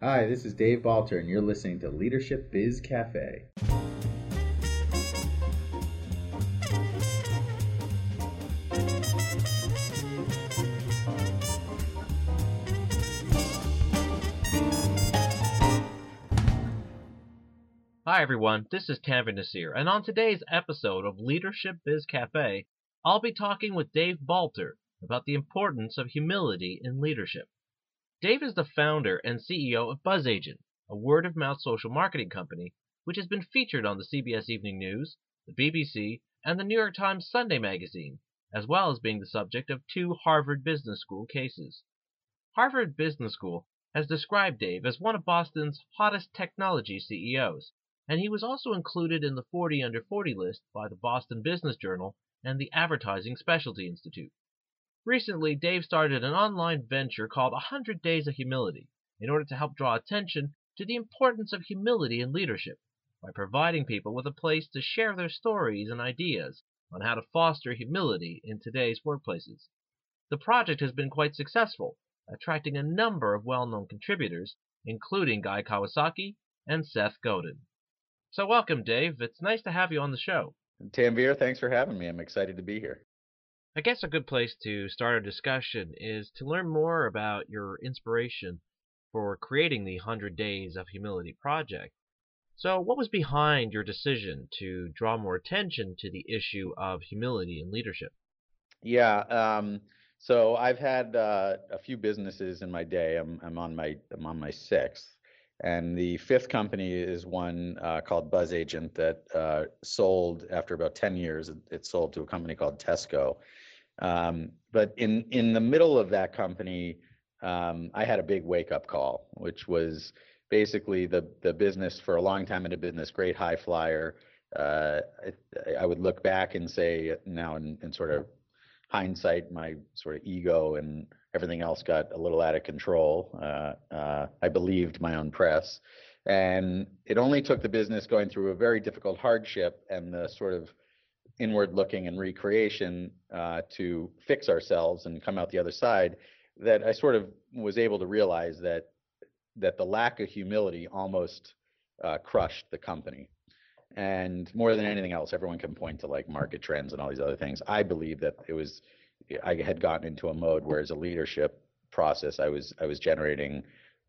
Hi, this is Dave Balter, and you're listening to Leadership Biz Cafe. Hi everyone, this is Tanveer Naseer, and on today's episode of Leadership Biz Cafe, I'll be talking with Dave Balter about the importance of humility in leadership. Dave is the founder and CEO of BzzAgent, a word of mouth social marketing company which has been featured on the CBS Evening News, the BBC, and the New York Times Sunday magazine, as well as being the subject of two Harvard Business School cases. Harvard Business School has described Dave as one of Boston's hottest technology CEOs, and he was also included in the 40 under 40 list by the Boston Business Journal and the Advertising Specialty Institute. Recently, Dave started an online venture called 100 Days of Humility in order to help draw attention to the importance of humility in leadership by providing people with a place to share their stories and ideas on how to foster humility in today's workplaces. The project has been quite successful, attracting a number of well known contributors, including Guy Kawasaki and Seth Godin. So, welcome, Dave. It's nice to have you on the show. Tanveer, thanks for having me. I'm excited to be here. I guess a good place to start a discussion is to learn more about your inspiration for creating the 100 Days of Humility project. So, what was behind your decision to draw more attention to the issue of humility in leadership? Yeah, um, so I've had uh, a few businesses in my day. I'm, I'm on my I'm on my sixth, and the fifth company is one uh, called BzzAgent that uh, sold after about 10 years. It, sold to a company called Tesco. Um, but in in the middle of that company, um, I had a big wake up call, which was basically the the business for a long time in a business, great high flyer. Uh, I, I, would look back and say now in, in sort of hindsight, my sort of ego and everything else got a little out of control. Uh, uh, I believed my own press. And it only took the business going through a very difficult hardship and the sort of inward looking and recreation uh, to fix ourselves and come out the other side that I sort of was able to realize that that the lack of humility almost uh, crushed the company. And more than anything else, everyone can point to like market trends and all these other things. I believe that it was I had gotten into a mode where, as a leadership process, I was I was generating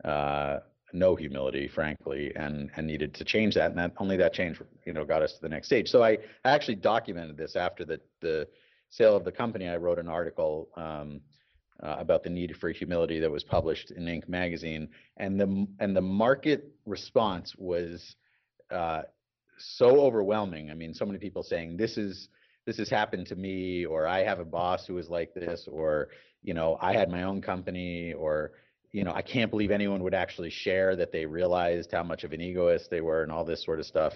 uh, no humility, frankly, and and needed to change that. And that only that change, you know, got us to the next stage. So I, actually documented this after the the sale of the company. I wrote an article um, uh, about the need for humility that was published in Inc. magazine, and the and the market response was uh, so overwhelming. I mean, so many people saying this is this has happened to me or i have a boss who is like this or you know i had my own company or you know i can't believe anyone would actually share that they realized how much of an egoist they were and all this sort of stuff.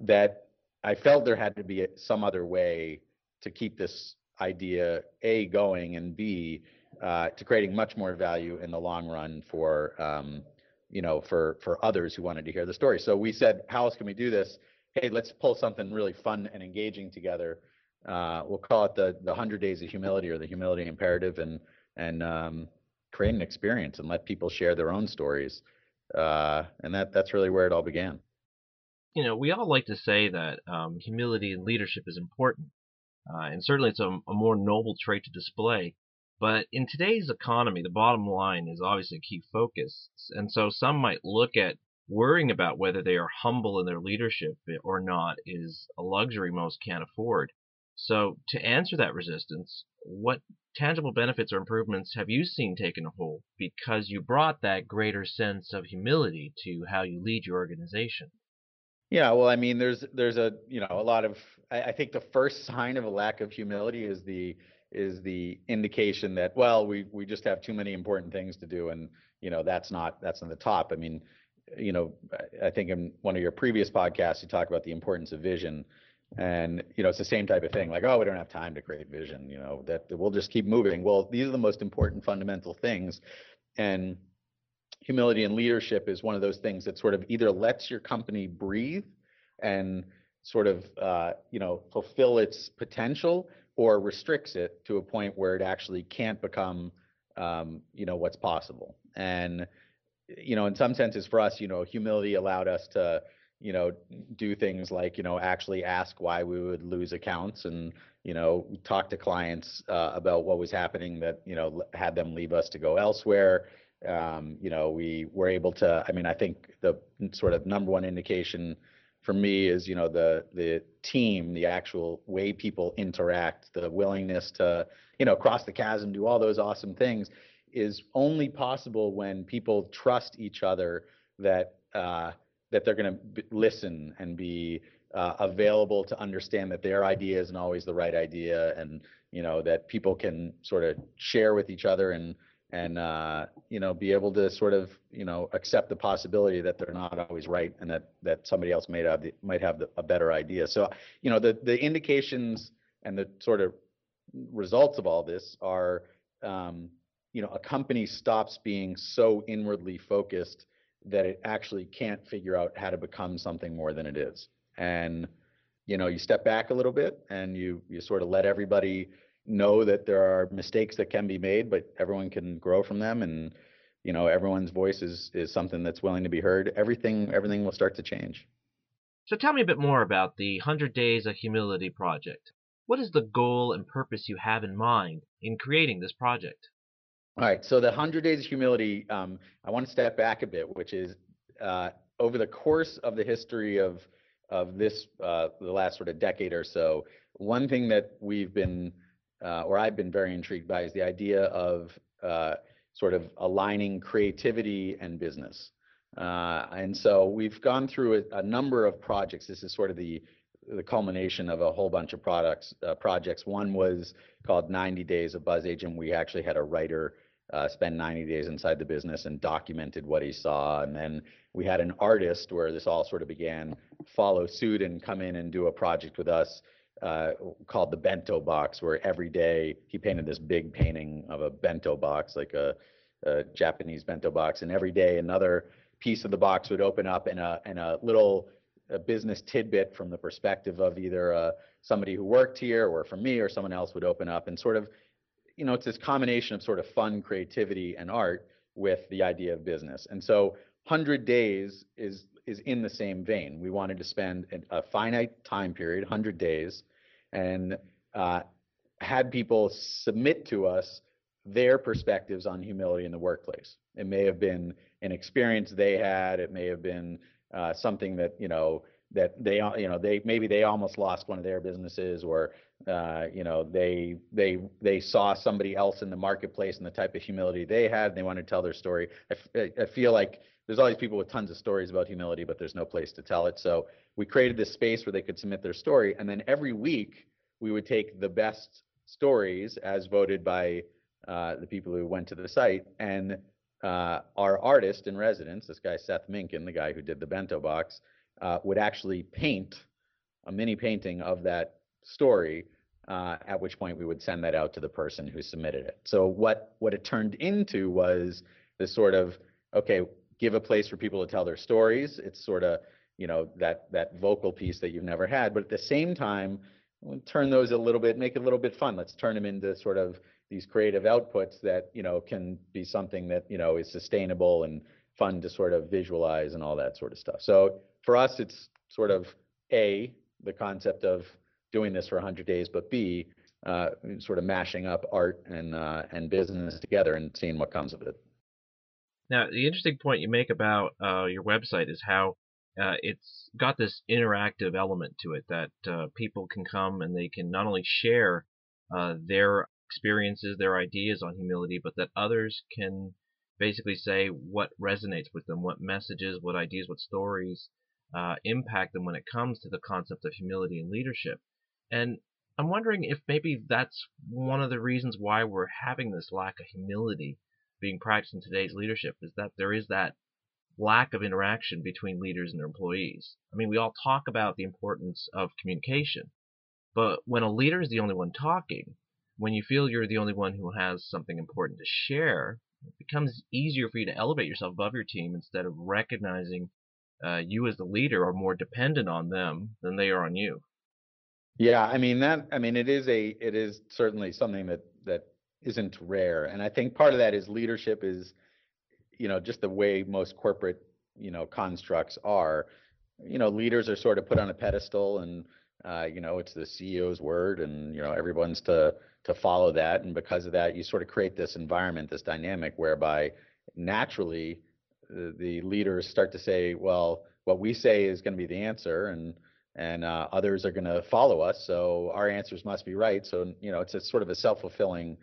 That i felt there had to be some other way to keep this idea a going and b uh, to creating much more value in the long run for um, you know for for others who wanted to hear the story. So we said how else can we do this hey let's pull something really fun and engaging together uh, we'll call it the the hundred days of humility or the humility imperative, and and um, create an experience and let people share their own stories. Uh, and that that's really where it all began. You know, we all like to say that um, humility and leadership is important, uh, and certainly it's a, a more noble trait to display. But in today's economy, the bottom line is obviously a key focus. And so some might look at worrying about whether they are humble in their leadership or not is a luxury most can't afford. So, to answer that resistance, what tangible benefits or improvements have you seen taken hold because you brought that greater sense of humility to how you lead your organization? Yeah, well, I mean, there's there's a you know a lot of I, I think the first sign of a lack of humility is the is the indication that well we we just have too many important things to do and you know that's not that's on the top. I mean, you know, I think in one of your previous podcasts you talk about the importance of vision. And you know it's the same type of thing like oh we don't have time to create vision you know that, we'll just keep moving. Well these are the most important fundamental things. And humility and leadership is one of those things that sort of either lets your company breathe and sort of uh, you know fulfill its potential or restricts it to a point where it actually can't become um, you know what's possible. And you know, in some senses for us, you know, humility allowed us to, you know, do things like, you know, actually ask why we would lose accounts and, you know, talk to clients uh, about what was happening that, you know, had them leave us to go elsewhere. Um, you know, we were able to, I mean, I think the sort of number one indication for me is, you know, the the team, the actual way people interact, the willingness to, you know, cross the chasm, do all those awesome things is only possible when people trust each other that uh, that they're going to listen and be uh, available to understand that their idea isn't always the right idea, and you know that people can sort of share with each other and and uh, you know be able to sort of you know accept the possibility that they're not always right and that that somebody else might have the, might have the, a better idea. So you know the the indications and the sort of results of all this are um, you know a company stops being so inwardly focused that it actually can't figure out how to become something more than it is. And you know you step back a little bit and you you sort of let everybody know that there are mistakes that can be made but everyone can grow from them. And you know everyone's voice is is something that's willing to be heard. Everything everything will start to change. So tell me a bit more about the 100 days of humility project. What is the goal and purpose you have in mind in creating this project all right. So the 100 Days of Humility, um, I want to step back a bit, which is uh, over the course of the history of of this uh, the last sort of decade or so, one thing that we've been uh, or I've been very intrigued by is the idea of uh, sort of aligning creativity and business. Uh, and so we've gone through a, a, number of projects. This is sort of the the culmination of a whole bunch of products uh, projects. One was called 90 Days of BzzAgent. We actually had a writer uh, spend 90 days inside the business and documented what he saw. And then we had an artist where this all sort of began, follow suit and come in and do a project with us uh, called the Bento Box, where every day he painted this big painting of a bento box, like a, a Japanese bento box, and every day another piece of the box would open up and a and a little a business tidbit from the perspective of either uh, somebody who worked here or from me or someone else would open up and sort of you know, it's this combination of sort of fun, creativity, and art with the idea of business. And so 100 days is is in the same vein. We wanted to spend a finite time period, 100 days, and uh, had people submit to us their perspectives on humility in the workplace. It may have been an experience they had. It may have been uh, something that you know that they you know they maybe they almost lost one of their businesses or uh, you know they they they saw somebody else in the marketplace and the type of humility they had and they wanted to tell their story. I, f- I feel like there's all these people with tons of stories about humility but there's no place to tell it. So we created this space where they could submit their story and then every week we would take the best stories as voted by uh, the people who went to the site and uh, our artist in residence this guy seth minkin the guy who did the bento box uh, would actually paint a mini painting of that story, uh, at which point we would send that out to the person who submitted it. So what what it turned into was this sort of okay, give a place for people to tell their stories. It's sort of you know that that vocal piece that you've never had, but at the same time, turn those a little bit, make it a little bit fun. Let's turn them into sort of these creative outputs that you know can be something that you know is sustainable and fun to sort of visualize and all that sort of stuff. So for us, it's sort of a the concept of doing this for 100 days, but B, uh, sort of mashing up art and uh, and business together and seeing what comes of it. Now, the interesting point you make about uh, your website is how uh, it's got this interactive element to it that uh, people can come and they can not only share uh, their experiences, their ideas on humility, but that others can basically say what resonates with them, what messages, what ideas, what stories Uh, impact them when it comes to the concept of humility and leadership. And I'm wondering if maybe that's one of the reasons why we're having this lack of humility being practiced in today's leadership is that there is that lack of interaction between leaders and their employees. I mean, we all talk about the importance of communication, but when a leader is the only one talking, when you feel you're the only one who has something important to share, it becomes easier for you to elevate yourself above your team instead of recognizing uh, you as the leader are more dependent on them than they are on you. Yeah, I mean that. I mean it is a. It is certainly something that that isn't rare, and I think part of that is leadership is, you know, just the way most corporate, you know, constructs are, you know, leaders are sort of put on a pedestal and, uh, you know, it's the CEO's word and, you know, everyone's to, to follow that. And because of that, you sort of create this environment, this dynamic whereby naturally the, leaders start to say, well, what we say is going to be the answer and, and uh, others are going to follow us. So our answers must be right. So, you know, it's a sort of a self-fulfilling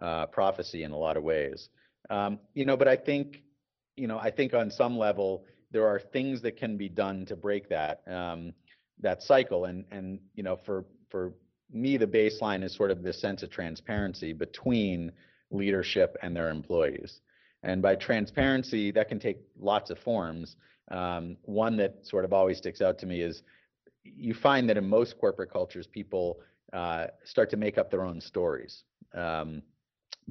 uh, prophecy in a lot of ways. Um, you know, but I think, you know, I think on some level there are things that can be done to break that um, that cycle. And and you know, for for me, the baseline is sort of this sense of transparency between leadership and their employees. And by transparency, that can take lots of forms. Um, one that sort of always sticks out to me is you find that in most corporate cultures, people uh, start to make up their own stories. Um,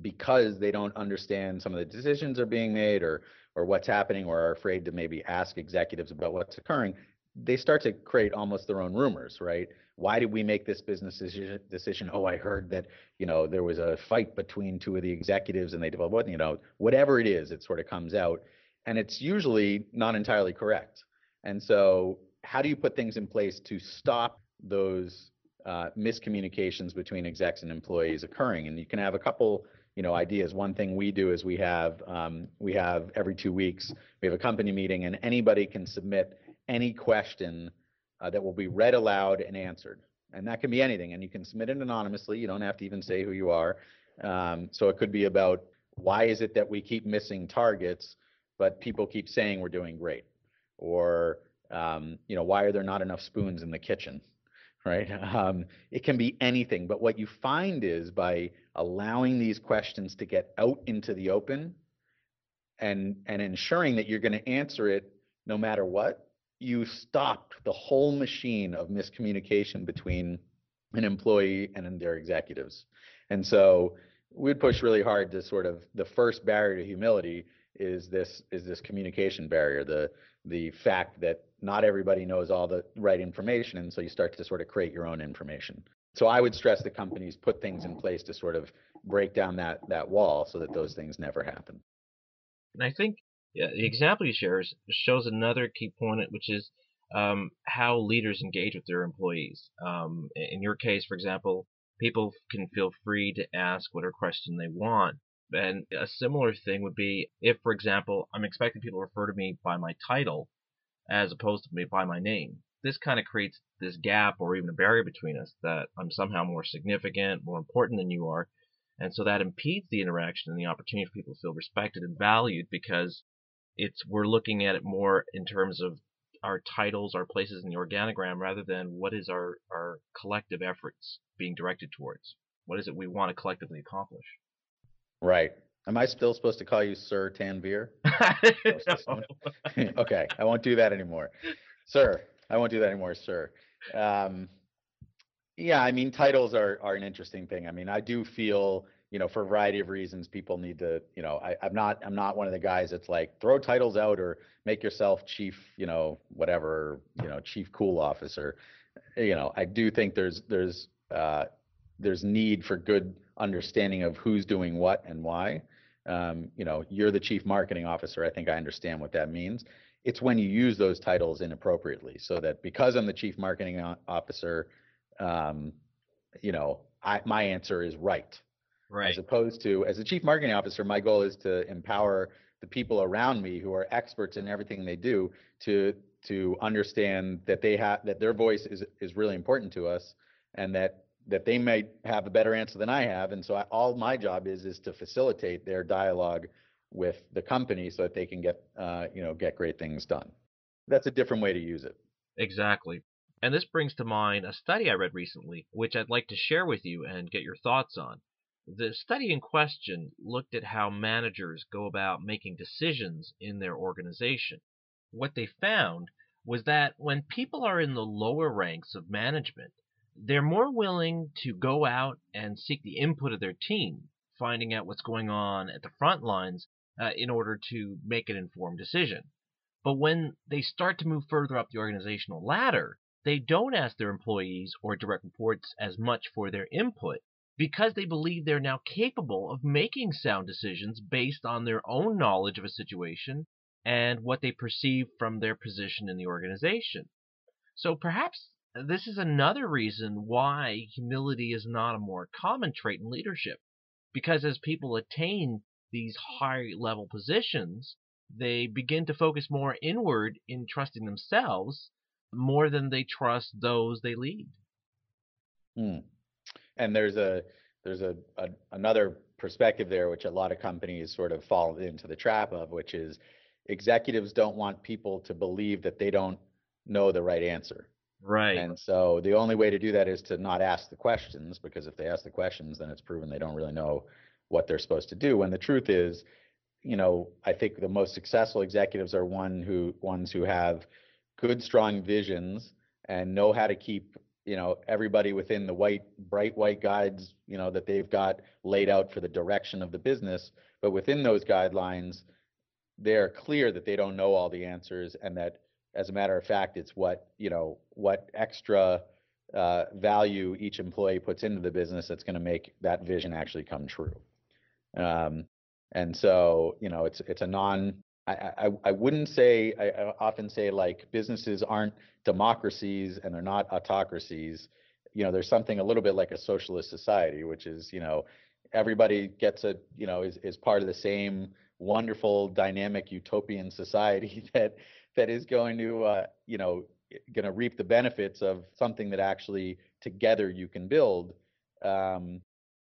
because they don't understand some of the decisions are being made or or what's happening or are afraid to maybe ask executives about what's occurring they start to create almost their own rumors right why did we make this business decision? Oh i heard that you know there was a fight between two of the executives and they developed what you know whatever it is it sort of comes out. And it's usually not entirely correct. And so how do you put things in place to stop those uh, miscommunications between execs and employees occurring? And you can have a couple you know ideas. One thing we do is we have um, we have every two weeks we have a company meeting and anybody can submit any question uh, that will be read aloud and answered. And that can be anything. And you can submit it anonymously. You don't have to even say who you are. Um, so it could be about why is it that we keep missing targets, but people keep saying we're doing great, or um, you know why are there not enough spoons in the kitchen? right? Um, it can be anything. But what you find is by allowing these questions to get out into the open and, and ensuring that you're going to answer it no matter what, you stop the whole machine of miscommunication between an employee and their executives. And so we'd push really hard to sort of the first barrier to humility is this is this communication barrier the the fact that not everybody knows all the right information and so you start to sort of create your own information so i would stress that companies put things in place to sort of break down that that wall so that those things never happen and i think yeah, the example you share shows another key point which is um, how leaders engage with their employees um, in your case for example people can feel free to ask whatever question they want and a similar thing would be if, for example, I'm expecting people to refer to me by my title as opposed to me by my name. This kind of creates this gap or even a barrier between us that I'm somehow more significant, more important than you are. And so that impedes the interaction and the opportunity for people to feel respected and valued because it's we're looking at it more in terms of our titles, our places in the organogram, rather than what is our, our collective efforts being directed towards. What is it we want to collectively accomplish? Right. Am I still supposed to call you Sir Tanveer? okay, I won't do that anymore. Sir, I won't do that anymore, sir. Um, yeah, I mean, titles are, are an interesting thing. I mean, I do feel, you know, for a variety of reasons, people need to, you know, I, I'm not, I'm not one of the guys that's like throw titles out or make yourself chief, you know, whatever, you know, chief cool officer. You know, I do think there's, there's, uh, there's need for good understanding of who's doing what and why. Um, you know, you're the chief marketing officer. I think I understand what that means. It's when you use those titles inappropriately, so that because I'm the chief marketing officer, um, you know, I, my answer is right. Right. As opposed to, as a chief marketing officer, my goal is to empower the people around me who are experts in everything they do to to understand that they have that their voice is is really important to us, and that that they may have a better answer than I have. And so I, all my job is is to facilitate their dialogue with the company so that they can get uh, you know get great things done. That's a different way to use it. Exactly. And this brings to mind a study I read recently, which I'd like to share with you and get your thoughts on. The study in question looked at how managers go about making decisions in their organization. What they found was that when people are in the lower ranks of management, they're more willing to go out and seek the input of their team, finding out what's going on at the front lines uh, in order to make an informed decision. But when they start to move further up the organizational ladder, they don't ask their employees or direct reports as much for their input. Because they believe they're now capable of making sound decisions based on their own knowledge of a situation and what they perceive from their position in the organization. So perhaps this is another reason why humility is not a more common trait in leadership. Because as people attain these high level positions, they begin to focus more inward in trusting themselves more than they trust those they lead. Hmm. And there's a there's a, a another perspective there, which a lot of companies sort of fall into the trap of, which is executives don't want people to believe that they don't know the right answer. Right. And so the only way to do that is to not ask the questions, because if they ask the questions, then it's proven they don't really know what they're supposed to do. When the truth is, you know, I think the most successful executives are one who ones who have good, strong visions and know how to keep you know everybody within the white bright white guides you know that they've got laid out for the direction of the business. But within those guidelines they're clear that they don't know all the answers and that as a matter of fact it's what you know what extra uh, value each employee puts into the business that's going to make that vision actually come true. Um, and so you know it's it's a non I, I, I wouldn't say I, I often say like businesses aren't democracies and they're not autocracies. You know there's something a little bit like a socialist society which is you know everybody gets a you know is, is part of the same wonderful dynamic utopian society that that is going to uh, you know going to reap the benefits of something that actually together you can build. Um,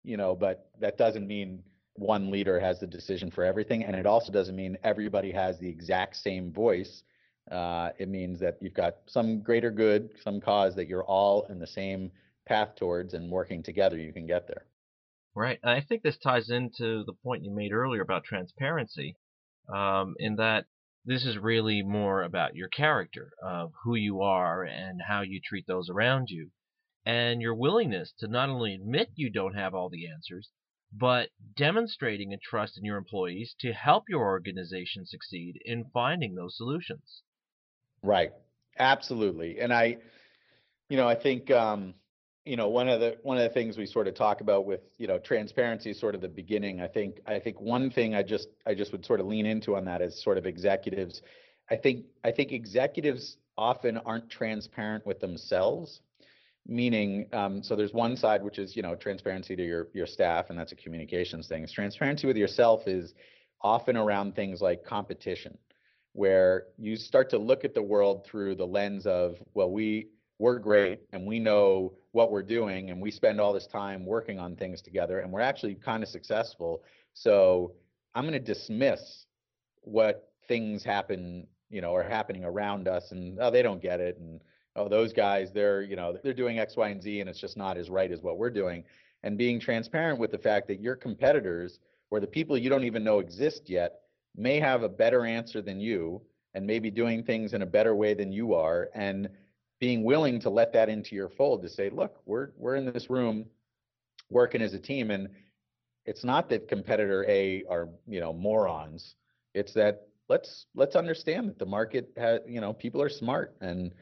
you know but that doesn't mean one leader has the decision for everything and it also doesn't mean everybody has the exact same voice uh, it means that you've got some greater good some cause that you're all in the same path towards and working together you can get there Right. And I think this ties into the point you made earlier about transparency, um, in that this is really more about your character of who you are and how you treat those around you, and your willingness to not only admit you don't have all the answers, but demonstrating a trust in your employees to help your organization succeed in finding those solutions. Right. Absolutely. And I, you know, I think um, you know one of the one of the things we sort of talk about with you know transparency is sort of the beginning i think i think one thing i just i just would sort of lean into on that is sort of executives i think i think executives often aren't transparent with themselves meaning um, so there's one side which is you know transparency to your your staff and that's a communications thing. Transparency with yourself is often around things like competition where you start to look at the world through the lens of well we we're great and we know what we're doing and we spend all this time working on things together and we're actually kind of successful. So i'm going to dismiss what things happen you know are happening around us and oh they don't get it and oh those guys they're you know they're doing x y and z and it's just not as right as what we're doing and being transparent with the fact that your competitors or the people you don't even know exist yet may have a better answer than you and maybe doing things in a better way than you are and being willing to let that into your fold to say, look, we're we're in this room working as a team, and it's not that competitor A are you know morons. It's that let's let's understand that the market has you know people are smart and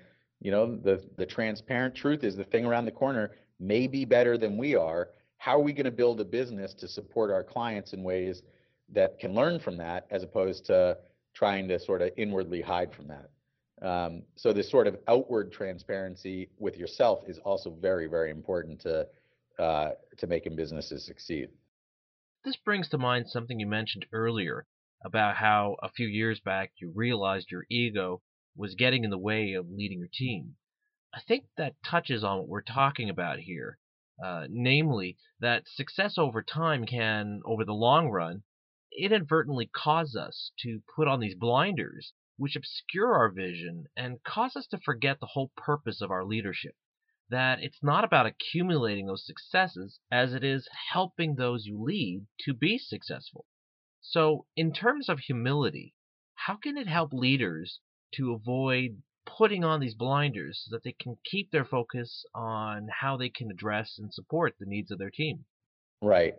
you know the the transparent truth is the thing around the corner may be better than we are. How are we going to build a business to support our clients in ways that can learn from that as opposed to trying to sort of inwardly hide from that? Um, so this sort of outward transparency with yourself is also very, very important to uh, to making businesses succeed. This brings to mind something you mentioned earlier about how a few years back you realized your ego was getting in the way of leading your team. I think that touches on what we're talking about here, uh, namely that success over time can, over the long run, inadvertently cause us to put on these blinders which obscure our vision and cause us to forget the whole purpose of our leadership. That it's not about accumulating those successes as it is helping those you lead to be successful. So, in terms of humility, how can it help leaders to avoid putting on these blinders so that they can keep their focus on how they can address and support the needs of their team? Right.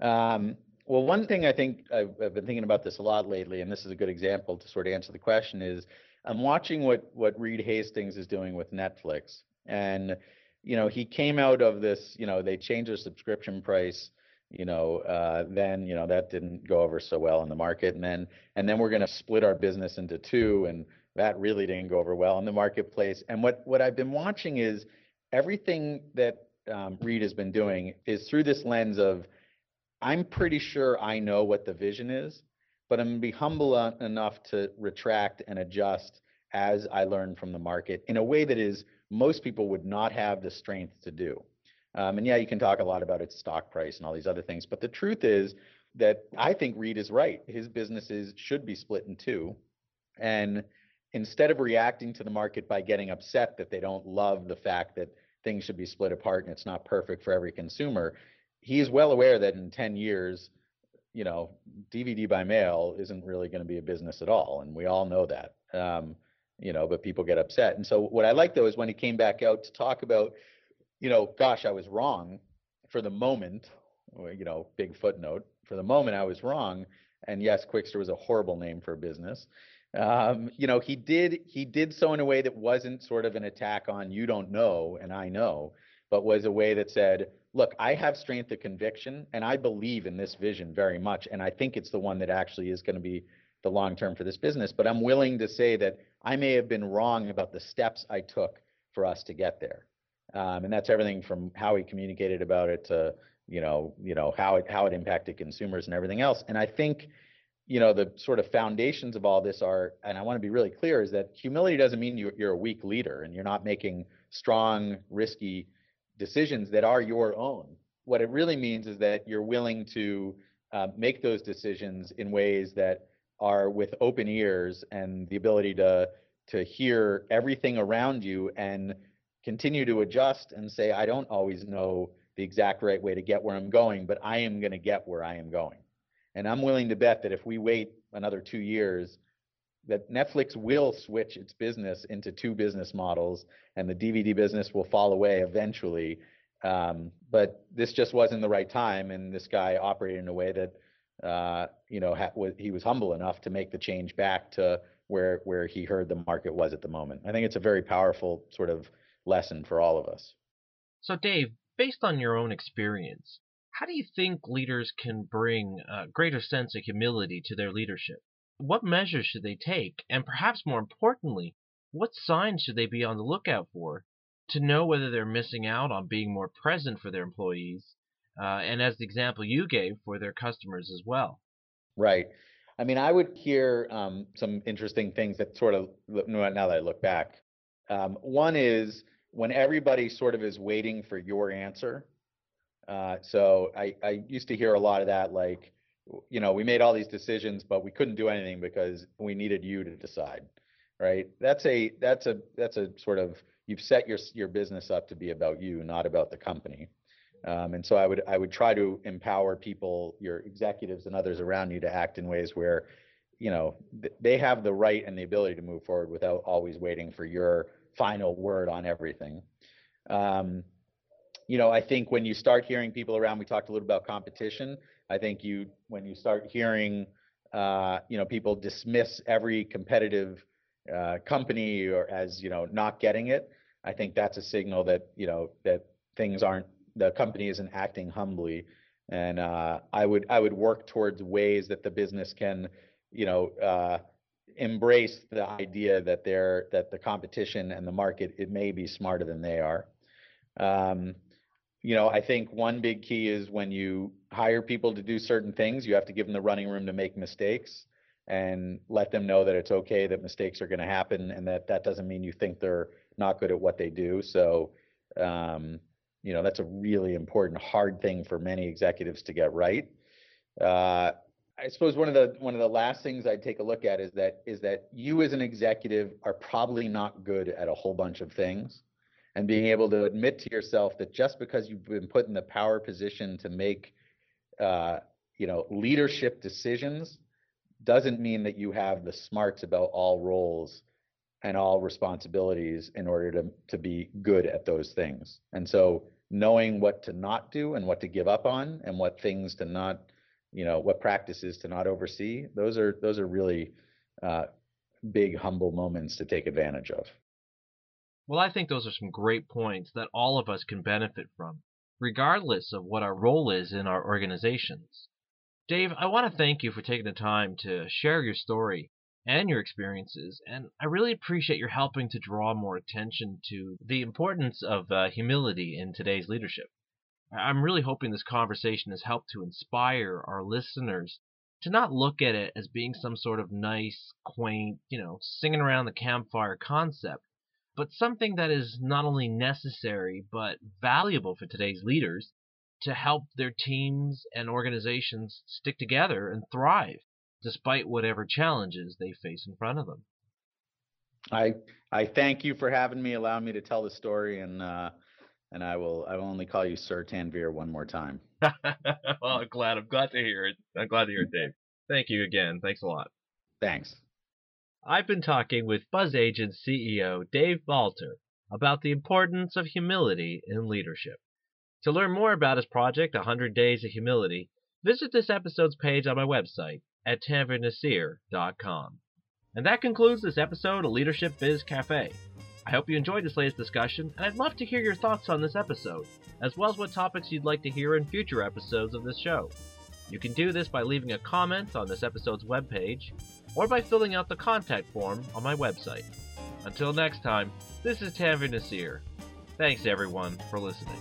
Um, well, one thing I think I've, I've, been thinking about this a lot lately, and this is a good example to sort of answer the question, is I'm watching what what Reed Hastings is doing with Netflix, and you know, he came out of this, you know, they changed their subscription price, you know, uh, then, you know, that didn't go over so well in the market. And then, and then we're going to split our business into two. And that really didn't go over well in the marketplace. And what, what I've been watching is everything that um, Reed has been doing is through this lens of, I'm pretty sure I know what the vision is, but I'm to be humble enough to retract and adjust as I learn from the market in a way that is most people would not have the strength to do. Um, and yeah, you can talk a lot about its stock price and all these other things, but the truth is that I think Reed is right. His businesses should be split in two. And instead of reacting to the market by getting upset that they don't love the fact that things should be split apart and it's not perfect for every consumer, he is well aware that in 10 years, you know, DVD by mail isn't really going to be a business at all. And we all know that. Um, you know, but people get upset. And so what I like though is when he came back out to talk about, you know, gosh, I was wrong for the moment, you know, big footnote. For the moment, I was wrong. And yes, Qwikster was a horrible name for a business. Um, you know, he did he did so in a way that wasn't sort of an attack on you don't know and I know, but was a way that said, look, I have strength of conviction and I believe in this vision very much. And I think it's the one that actually is going to be the long term for this business. But I'm willing to say that I may have been wrong about the steps I took for us to get there. Um, and that's everything from how he communicated about it to you know you know how it how it impacted consumers and everything else. And I think you know the sort of foundations of all this are, and I want to be really clear, is that humility doesn't mean you're, you're a weak leader and you're not making strong, risky decisions that are your own. What it really means is that you're willing to uh, make those decisions in ways that are with open ears and the ability to to hear everything around you and continue to adjust and say I don't always know the exact right way to get where I'm going, but I am going to get where I am going. And I'm willing to bet that if we wait another 2 years that Netflix will switch its business into two business models and the DVD business will fall away eventually. Um, but this just wasn't the right time. And this guy operated in a way that uh, you know, ha- was, he was humble enough to make the change back to where where he heard the market was at the moment. I think it's a very powerful sort of lesson for all of us. So, Dave, based on your own experience, how do you think leaders can bring a greater sense of humility to their leadership? What measures should they take, and perhaps more importantly, what signs should they be on the lookout for to know whether they're missing out on being more present for their employees uh, and as the example you gave for their customers as well. Right. I mean, I would hear um, some interesting things that sort of now that I look back. Um, one is when everybody sort of is waiting for your answer. Uh, so I, I used to hear a lot of that, like, you know, we made all these decisions, but we couldn't do anything because we needed you to decide, right? That's a that's a that's a sort of you've set your your business up to be about you, not about the company. Um, and so I would I would try to empower people, your executives and others around you, to act in ways where, you know, th- they have the right and the ability to move forward without always waiting for your final word on everything. Um, you know, I think when you start hearing people around, we talked a little about competition. I think you when you start hearing, uh, you know, people dismiss every competitive uh, company or as you know not getting it. I think that's a signal that you know that things aren't the company isn't acting humbly and uh, I would I would work towards ways that the business can, you know, uh, embrace the idea that they're that the competition and the market it may be smarter than they are. Um, you know, I think one big key is when you hire people to do certain things, you have to give them the running room to make mistakes and let them know that it's okay that mistakes are going to happen and that that doesn't mean you think they're not good at what they do. So, um, you know, that's a really important, hard thing for many executives to get right. Uh, I suppose one of the one of the last things I'd take a look at is that is that you as an executive are probably not good at a whole bunch of things, and being able to admit to yourself that just because you've been put in the power position to make, uh, you know, leadership decisions, doesn't mean that you have the smarts about all roles and all responsibilities in order to to be good at those things. And so knowing what to not do and what to give up on and what things to not, you know, what practices to not oversee, those are those are really uh, big humble moments to take advantage of. Well, I think those are some great points that all of us can benefit from, regardless of what our role is in our organizations. Dave, I want to thank you for taking the time to share your story and your experiences, and I really appreciate your helping to draw more attention to the importance of uh, humility in today's leadership. I'm really hoping this conversation has helped to inspire our listeners to not look at it as being some sort of nice, quaint, you know, singing around the campfire concept, but something that is not only necessary but valuable for today's leaders to help their teams and organizations stick together and thrive despite whatever challenges they face in front of them. I I thank you for having me, allowing me to tell the story, and uh, and I will I will only call you Sir Tanveer one more time. well, I'm glad. I'm glad to hear it. I'm glad to hear it, Dave. Thank you again. Thanks a lot. Thanks. I've been talking with BzzAgent CEO Dave Balter about the importance of humility in leadership. To learn more about his project, 100 Days of Humility, visit this episode's page on my website at tanveernaseer.com. And that concludes this episode of Leadership Biz Cafe. I hope you enjoyed this latest discussion, and I'd love to hear your thoughts on this episode, as well as what topics you'd like to hear in future episodes of this show. You can do this by leaving a comment on this episode's webpage, or by filling out the contact form on my website. Until next time, this is Tanveer Naseer. Thanks everyone for listening.